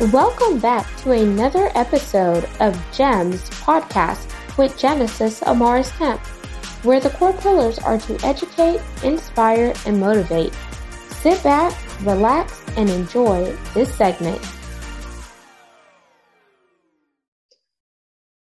Welcome back to another episode of GEMS podcast with Genesis Amaris Kemp, where the core pillars are to educate, inspire, and motivate. Sit back, relax, and enjoy this segment.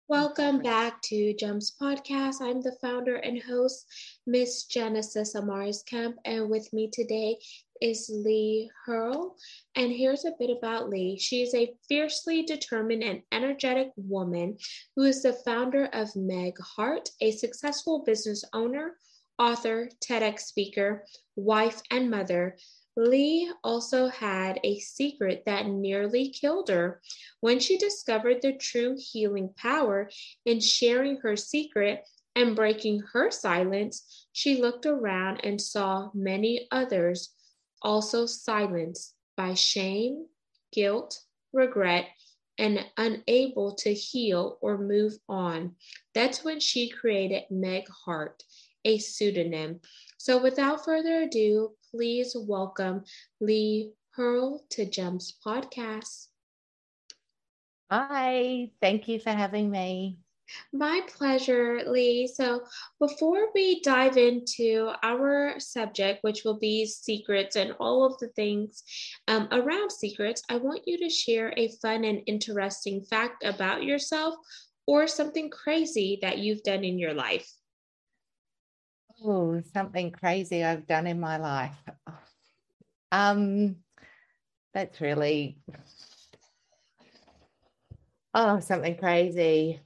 Welcome back to Gems Podcast. I'm the founder and host, Miss Genesis Amaris Kemp, and with me today is Lee Hurl. And here's a bit about Lee. She is a fiercely determined and energetic woman who is the founder of Meg Heart, a successful business owner, author, TEDx speaker, wife, and mother. Lee also had a secret that nearly killed her. When she discovered the true healing power in sharing her secret and breaking her silence, she looked around and saw many others also silenced by shame, guilt, regret, and unable to heal or move on. That's when she created Meg Heart, a pseudonym. So without further ado, please welcome Lee Hurl to Gems Podcast. Hi, thank you for having me. My pleasure, Lee. So, before we dive into our subject, which will be secrets and all of the things um, around secrets, I want you to share a fun and interesting fact about yourself or something crazy that you've done in your life. Oh, something crazy I've done in my life. Um, that's really oh something crazy.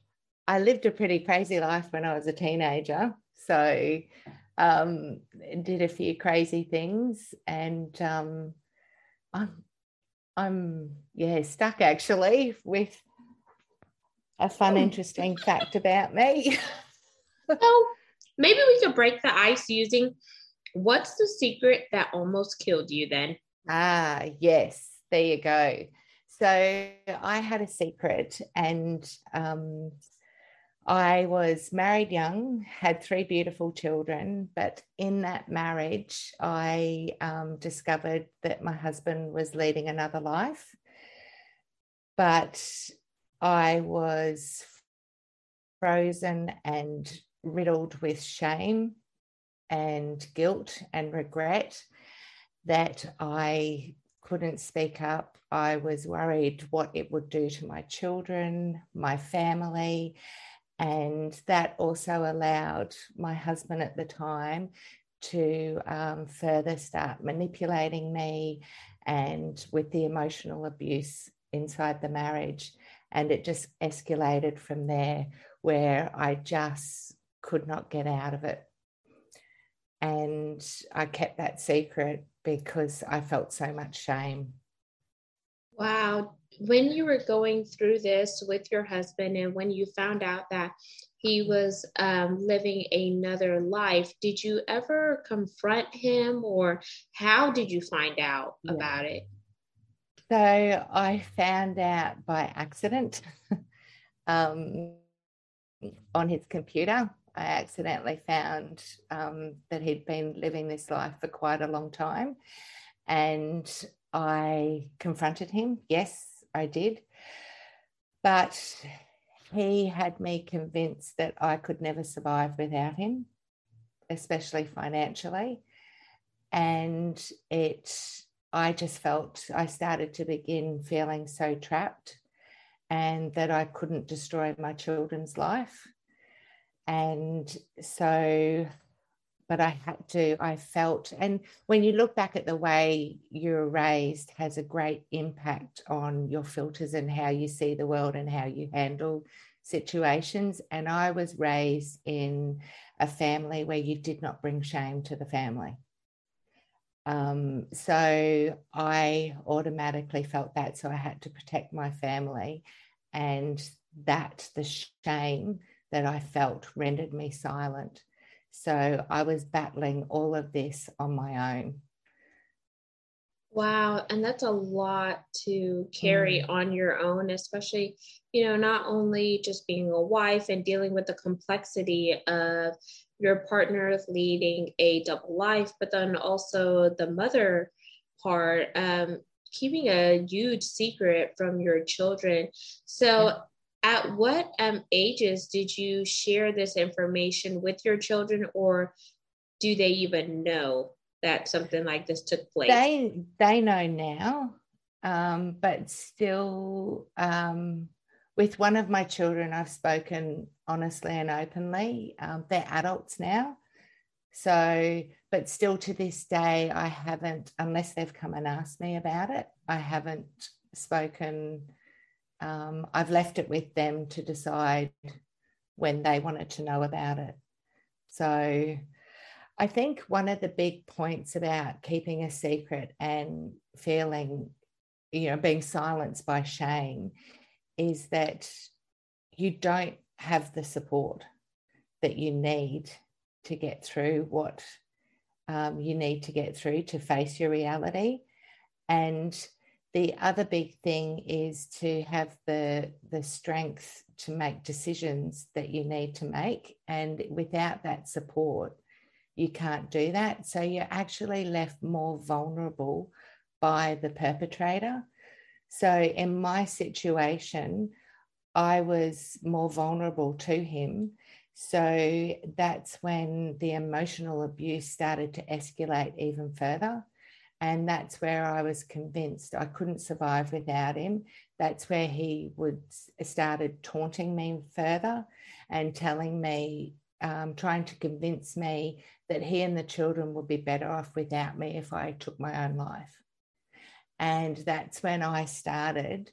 I lived a pretty crazy life when I was a teenager, so um, did a few crazy things, and um, I'm I'm yeah stuck actually with a fun, oh. interesting fact about me. oh, maybe we could break the ice using what's the secret that almost killed you then? Ah, yes, there you go. So I had a secret, and um, I was married young, had three beautiful children, but in that marriage, I um, discovered that my husband was leading another life. But I was frozen and riddled with shame and guilt and regret that I couldn't speak up. I was worried what it would do to my children, my family. And that also allowed my husband at the time to um, further start manipulating me and with the emotional abuse inside the marriage. And it just escalated from there, where I just could not get out of it. And I kept that secret because I felt so much shame. Wow. When you were going through this with your husband and when you found out that he was um, living another life, did you ever confront him or how did you find out yeah. about it? So I found out by accident um, on his computer. I accidentally found um, that he'd been living this life for quite a long time. And I confronted him. Yes, I did. But he had me convinced that I could never survive without him, especially financially. And it, I just felt, I started to begin feeling so trapped and that I couldn't destroy my children's life and so but i had to i felt and when you look back at the way you're raised has a great impact on your filters and how you see the world and how you handle situations and i was raised in a family where you did not bring shame to the family um, so i automatically felt that so i had to protect my family and that the shame that I felt rendered me silent. So I was battling all of this on my own. Wow. And that's a lot to carry mm. on your own, especially, you know, not only just being a wife and dealing with the complexity of your partner leading a double life, but then also the mother part. Um, keeping a huge secret from your children. So. At what um, ages did you share this information with your children, or do they even know that something like this took place? They they know now, um, but still, um, with one of my children, I've spoken honestly and openly. Um, they're adults now, so but still to this day, I haven't, unless they've come and asked me about it, I haven't spoken. Um, I've left it with them to decide when they wanted to know about it. So I think one of the big points about keeping a secret and feeling, you know, being silenced by shame is that you don't have the support that you need to get through what um, you need to get through to face your reality. And the other big thing is to have the the strength to make decisions that you need to make and without that support you can't do that. So you're actually left more vulnerable by the perpetrator. So in my situation, I was more vulnerable to him. So that's when the emotional abuse started to escalate even further. And that's where I was convinced I couldn't survive without him. That's where he would started taunting me further and telling me um, trying to convince me that he and the children would be better off without me if I took my own life. And that's when I started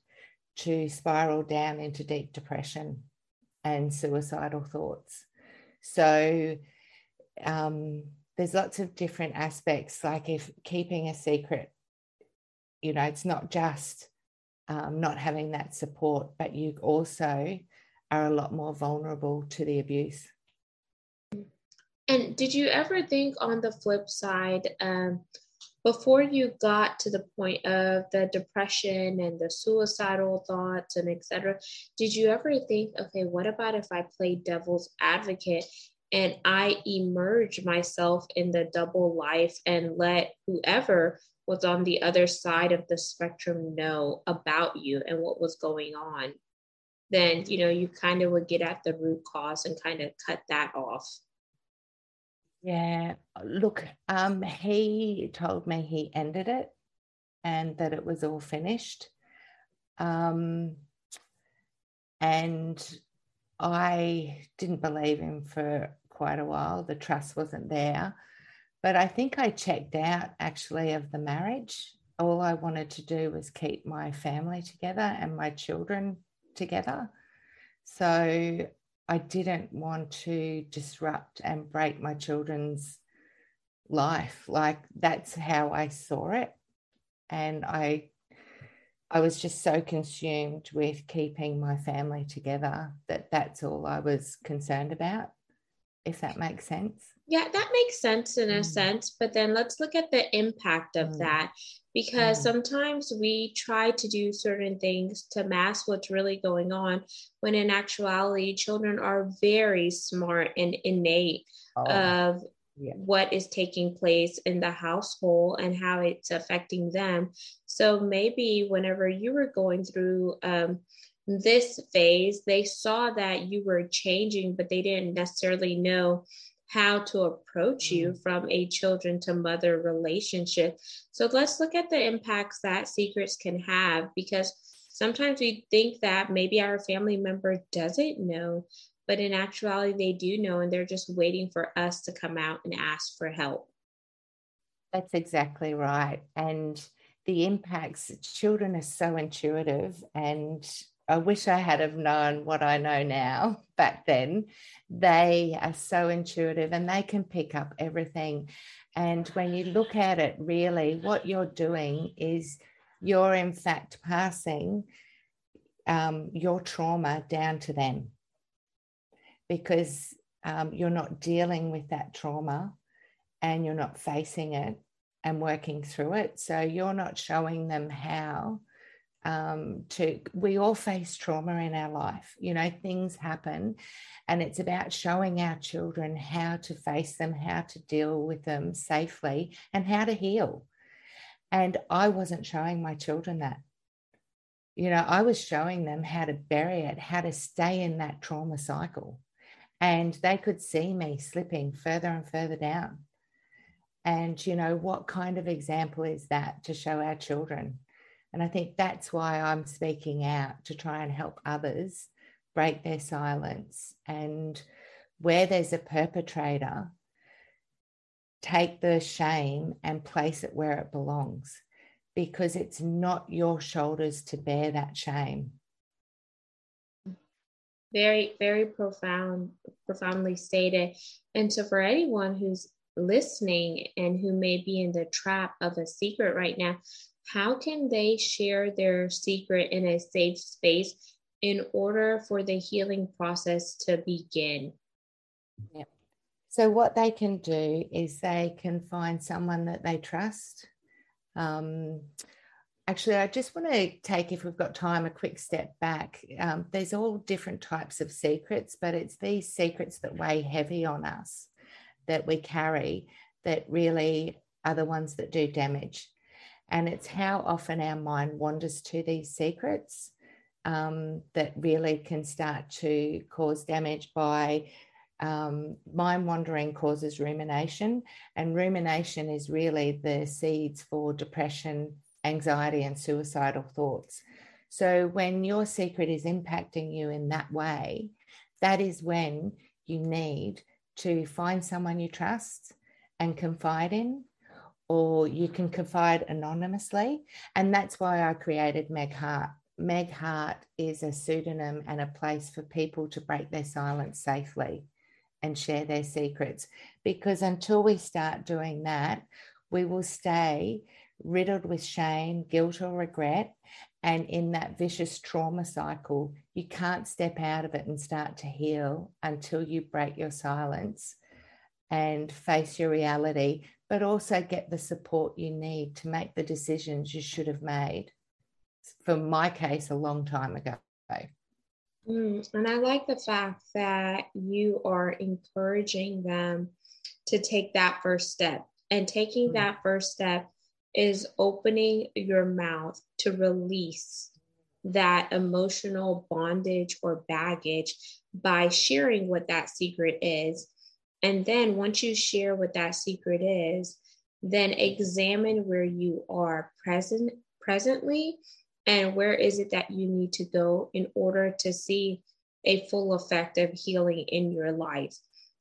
to spiral down into deep depression and suicidal thoughts. So um, there's lots of different aspects, like if keeping a secret, you know, it's not just um, not having that support, but you also are a lot more vulnerable to the abuse. And did you ever think on the flip side, um, before you got to the point of the depression and the suicidal thoughts and etc., did you ever think, okay, what about if I play devil's advocate and I emerge myself in the double life and let whoever was on the other side of the spectrum know about you and what was going on? Then, you know, you kind of would get at the root cause and kind of cut that off. Yeah, look, um, he told me he ended it and that it was all finished. Um, and I didn't believe him for quite a while. The trust wasn't there. But I think I checked out actually of the marriage. All I wanted to do was keep my family together and my children together. So I didn't want to disrupt and break my children's life. Like that's how I saw it. And I I was just so consumed with keeping my family together that that's all I was concerned about, if that makes sense. Yeah, that makes sense in a mm. sense. But then let's look at the impact of mm. that because mm. sometimes we try to do certain things to mask what's really going on when in actuality, children are very smart and innate oh. of yeah. what is taking place in the household and how it's affecting them. So maybe whenever you were going through, um, this phase, they saw that you were changing, but they didn't necessarily know how to approach you mm. from a children to mother relationship. So let's look at the impacts that secrets can have because sometimes we think that maybe our family member doesn't know, but in actuality, they do know and they're just waiting for us to come out and ask for help. That's exactly right. And the impacts, children are so intuitive and I wish I had have known what I know now back then. They are so intuitive and they can pick up everything. And when you look at it, really, what you're doing is you're in fact passing um, your trauma down to them because um, you're not dealing with that trauma and you're not facing it and working through it. So you're not showing them how um, to we all face trauma in our life you know things happen and it's about showing our children how to face them how to deal with them safely and how to heal And I wasn't showing my children that. You know, I was showing them how to bury it, how to stay in that trauma cycle. And they could see me slipping further and further down. And, you know, what kind of example is that to show our children? And I think that's why I'm speaking out to try and help others break their silence. And where there's a perpetrator, take the shame and place it where it belongs because it's not your shoulders to bear that shame. Very, very profound, profoundly stated. And so, for anyone who's listening and who may be in the trap of a secret right now, how can they share their secret in a safe space in order for the healing process to begin? Yeah. So, what they can do is they can find someone that they trust. Um, actually, I just want to take, if we've got time, a quick step back. Um, there's all different types of secrets, but it's these secrets that weigh heavy on us that we carry that really are the ones that do damage. And it's how often our mind wanders to these secrets um, that really can start to cause damage by um, mind wandering causes rumination, and rumination is really the seeds for depression, anxiety, and suicidal thoughts. So, when your secret is impacting you in that way, that is when you need to find someone you trust and confide in, or you can confide anonymously. And that's why I created Meg Heart. Meg Heart is a pseudonym and a place for people to break their silence safely and share their secrets. Because until we start doing that, we will stay riddled with shame, guilt, or regret. And in that vicious trauma cycle, you can't step out of it and start to heal until you break your silence and face your reality, but also get the support you need to make the decisions you should have made. For my case, a long time ago. Mm, and I like the fact that you are encouraging them to take that first step. And taking mm. that first step is opening your mouth to release that emotional bondage or baggage by sharing what that secret is. And then once you share what that secret is, then examine where you are present presently and where is it that you need to go in order to see a full effect of healing in your life.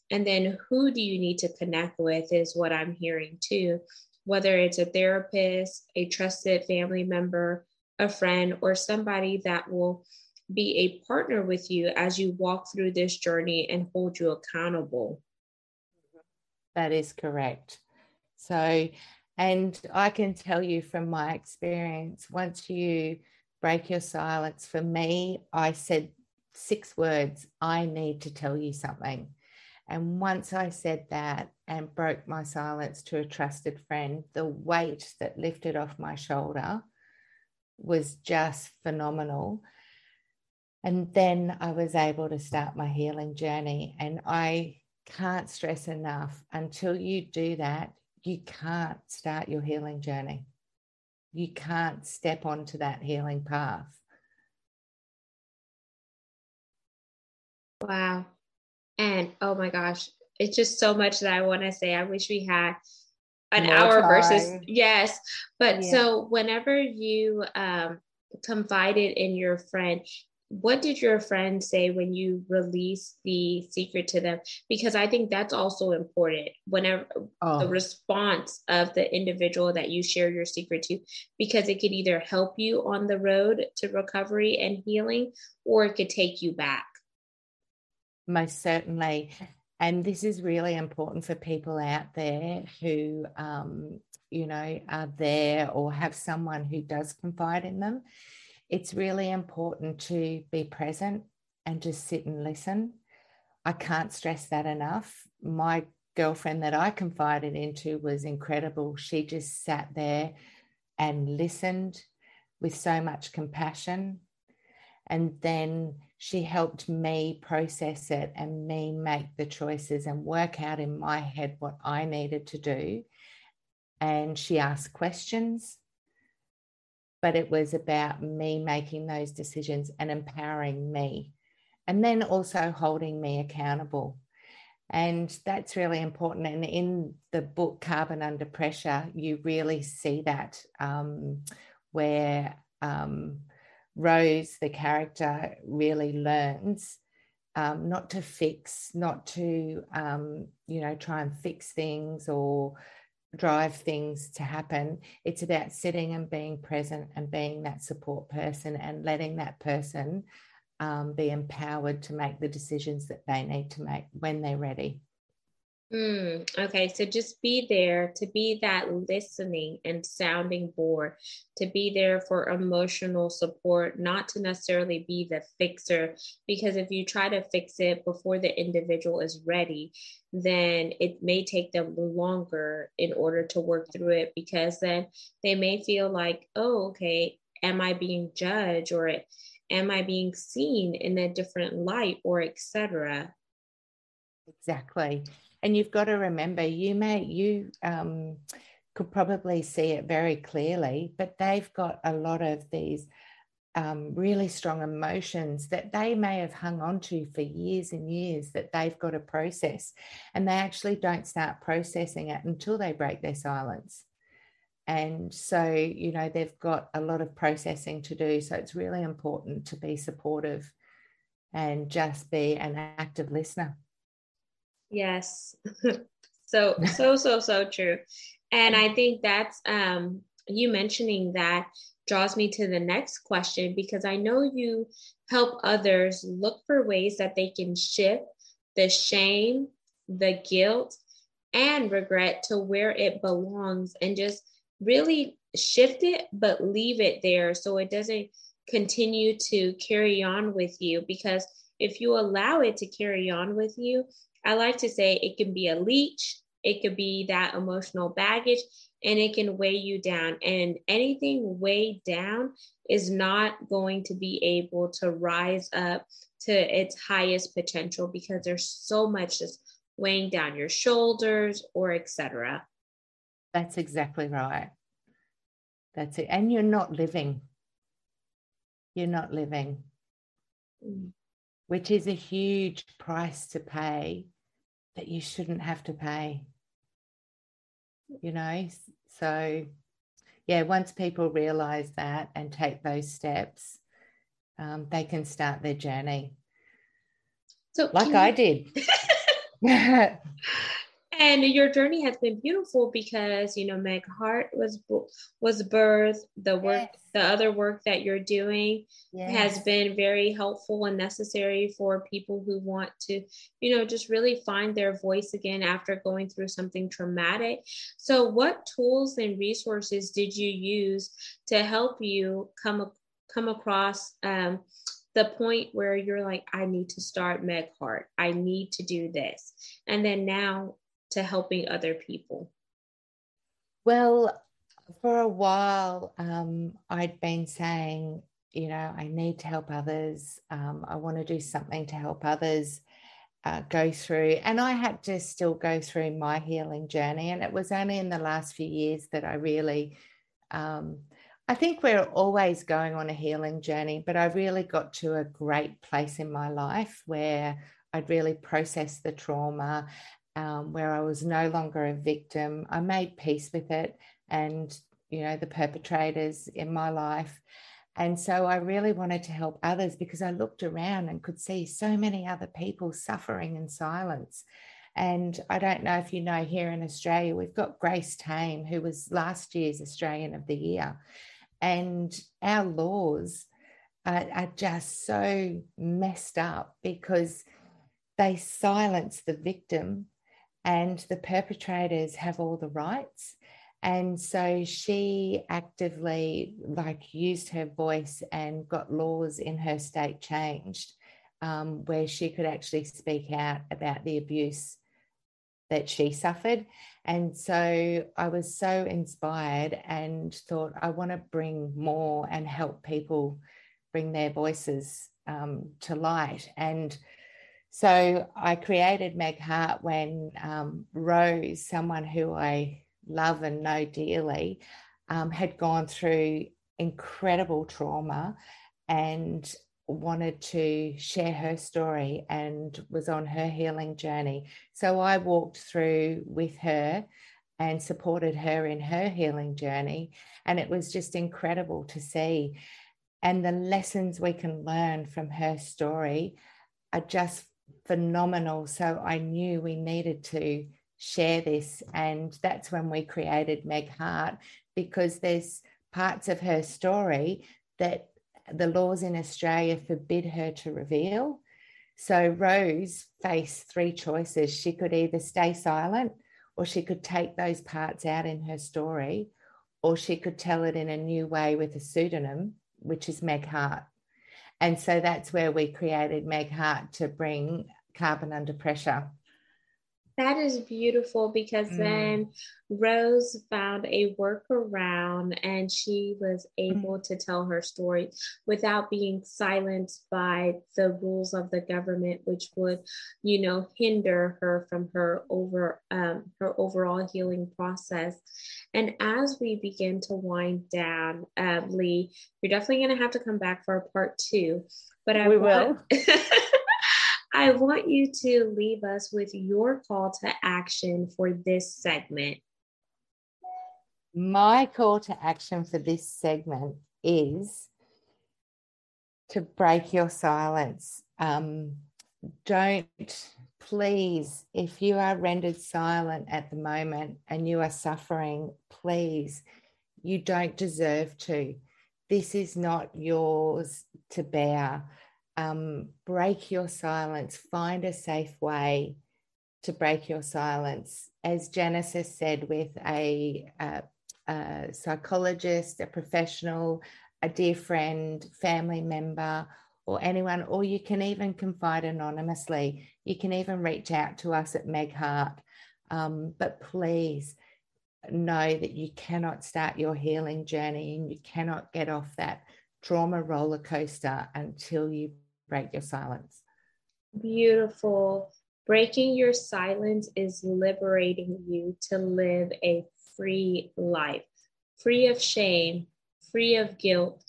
And then who do you need to connect with is what i'm hearing too whether it's a therapist a trusted family member a friend or somebody that will be a partner with you as you walk through this journey and hold you accountable that is correct so and I can tell you from my experience, once you break your silence, for me, I said six words I need to tell you something. And once I said that and broke my silence to a trusted friend, the weight that lifted off my shoulder was just phenomenal. And then I was able to start my healing journey. And I can't stress enough until you do that, you can't start your healing journey. You can't step onto that healing path. Wow. And oh my gosh, it's just so much that I want to say. I wish we had an More hour time. versus yes. But yeah. so whenever you um confided in your friend, what did your friend say when you released the secret to them? Because i think that's also important whenever oh. the response of the individual that you share your secret to because it could either help you on the road to recovery and healing or it could take you back. Most certainly. And this is really important for people out there who um, you know are there or have someone who does confide in them it's really important to be present and just sit and listen. I can't stress that enough. My girlfriend that I confided into was incredible. She just sat there and listened with so much compassion. And then she helped me process it and me make the choices and work out in my head what I needed to do. And she asked questions but it was about me making those decisions and empowering me. And then also holding me accountable. And that's really important. And in the book Carbon Under Pressure, you really see that um, where um, Rose, the character, really learns um, not to fix, not to, um, you know, try and fix things or drive things to happen. It's about sitting and being present and being that support person and letting that person um, be empowered to make the decisions that they need to make when they're ready. Mm, okay, so just be there to be that listening and sounding board, to be there for emotional support, not to necessarily be the fixer. Because if you try to fix it before the individual is ready, then it may take them longer in order to work through it because then they may feel like, oh, okay, am I being judged or am I being seen in a different light or etc. Exactly and you've got to remember you may you um, could probably see it very clearly but they've got a lot of these um, really strong emotions that they may have hung on to for years and years that they've got to process. And they actually don't start processing it until they break their silence. And so you know they've got a lot of processing to do so it's really important to be supportive and just be an active listener Yes. so so so so true. And I think that's um you mentioning that draws me to the next question because I know you help others look for ways that they can shift the shame, the guilt, and regret to where it belongs and just really shift it, but leave it there so it doesn't continue to carry on with you. Because if you allow it to carry on with you, I like to say it can be a leech, it could be that emotional baggage, and it can weigh you down. And anything weighed down is not going to be able to rise up to its highest potential because there's so much just weighing down your shoulders or etc. That's exactly right. That's it. And you're not living. You're not living. Mm which is a huge price to pay that you shouldn't have to pay. You know, so yeah, once people realize that and take those steps, um, they can start their journey. So, like I did. and your journey has been beautiful because you know meg heart was was birth the work yes. the other work that you're doing yes. has been very helpful and necessary for people who want to you know just really find their voice again after going through something traumatic so what tools and resources did you use to help you come come across um, the point where you're like, I need to start Meg Heart. I need to do this. And then now to helping other people? Well, for a while, um, I'd been saying, you know, I need to help others. Um, I want to do something to help others uh, go through. And I had to still go through my healing journey. And it was only in the last few years that I really, um, I think we're always going on a healing journey, but I really got to a great place in my life where I'd really processed the trauma um, where I was no longer a victim. I made peace with it and, you know, the perpetrators in my life. And so I really wanted to help others because I looked around and could see so many other people suffering in silence. And I don't know if you know, here in Australia, we've got Grace Tame, who was last year's Australian of the Year. And our laws are, are just so messed up because they silence the victim and the perpetrators have all the rights. And so she actively like used her voice and got laws in her state changed um, where she could actually speak out about the abuse that she suffered. And so i was so inspired and thought i want to bring more and help people bring their voices um, to light. And so I created Meg Heart when um, Rose, someone who I love and know dearly, um, had gone through incredible trauma and wanted to share her story and was on her healing journey. So I walked through with her and supported her in her healing journey. And it was just incredible to see. And the lessons we can learn from her story are just phenomenal. So I knew we needed to share this. And that's when we created Meg Heart because there's parts of her story that the laws in Australia forbid her to reveal. So Rose faced three choices. She could either stay silent, or she could take those parts out in her story, or she could tell it in a new way with a pseudonym, which is Meg Heart. And so that's where we created Meg Heart to bring carbon under pressure that is beautiful because mm. then Rose found a workaround and she was mm. able mm. to tell her story without being silenced by the rules of the government, which would, you know, hinder her from her over um, her overall healing process. And as we begin to wind down, uh, Lee, you're definitely going to have to come back for a part two. But I we want- will. I want you to leave us with your call to action for this segment. My call to action for this segment is to break your silence. Um, don't, please, if you are rendered silent at the moment and you are suffering, please, you don't deserve to. This is not yours to bear um, break your silence, find a safe way to break your silence. As Genesis said, with a, a, a psychologist, a professional, a dear friend, family member, or anyone, or you can even confide anonymously. You can even reach out to us at Meg Heart. Um, but please know that you cannot start your healing journey and you cannot get off that trauma roller coaster until you break your silence. Beautiful. Breaking your silence is liberating you to live a free life, free of shame, free of guilt,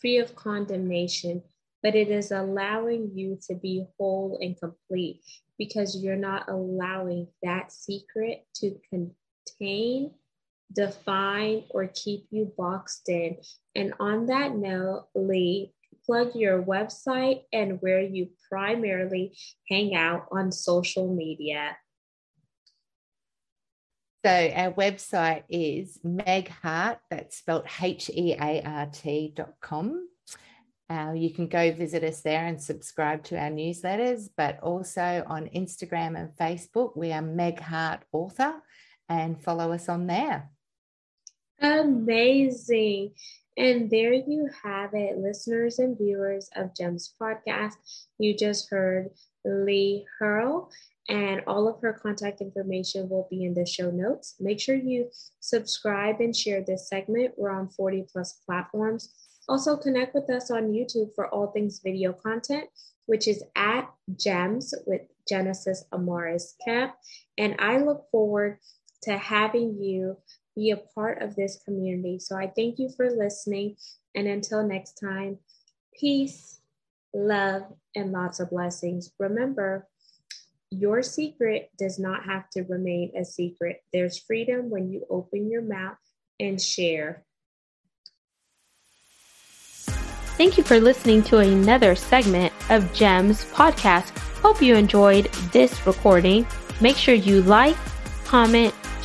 free of condemnation, but it is allowing you to be whole and complete because you're not allowing that secret to contain, define, or keep you boxed in. And on that note, Lee, plug your website and where you primarily hang out on social media. So our website is Meg Heart, that's spelled H-E-A-R-T dot com. Uh, you can go visit us there and subscribe to our newsletters, but also on Instagram and Facebook, we are Meg Heart Author and follow us on there. Amazing. And there you have it, listeners and viewers of GEMS podcast. You just heard Lee Hurl, and all of her contact information will be in the show notes. Make sure you subscribe and share this segment. We're on 40 plus platforms. Also, connect with us on YouTube for all things video content, which is at GEMS with Genesis Amaris Kemp. And I look forward to having you be a part of this community. So I thank you for listening. And until next time, peace, love, and lots of blessings. Remember, your secret does not have to remain a secret. There's freedom when you open your mouth and share. Thank you for listening to another segment of GEMS podcast. Hope you enjoyed this recording. Make sure you like, comment,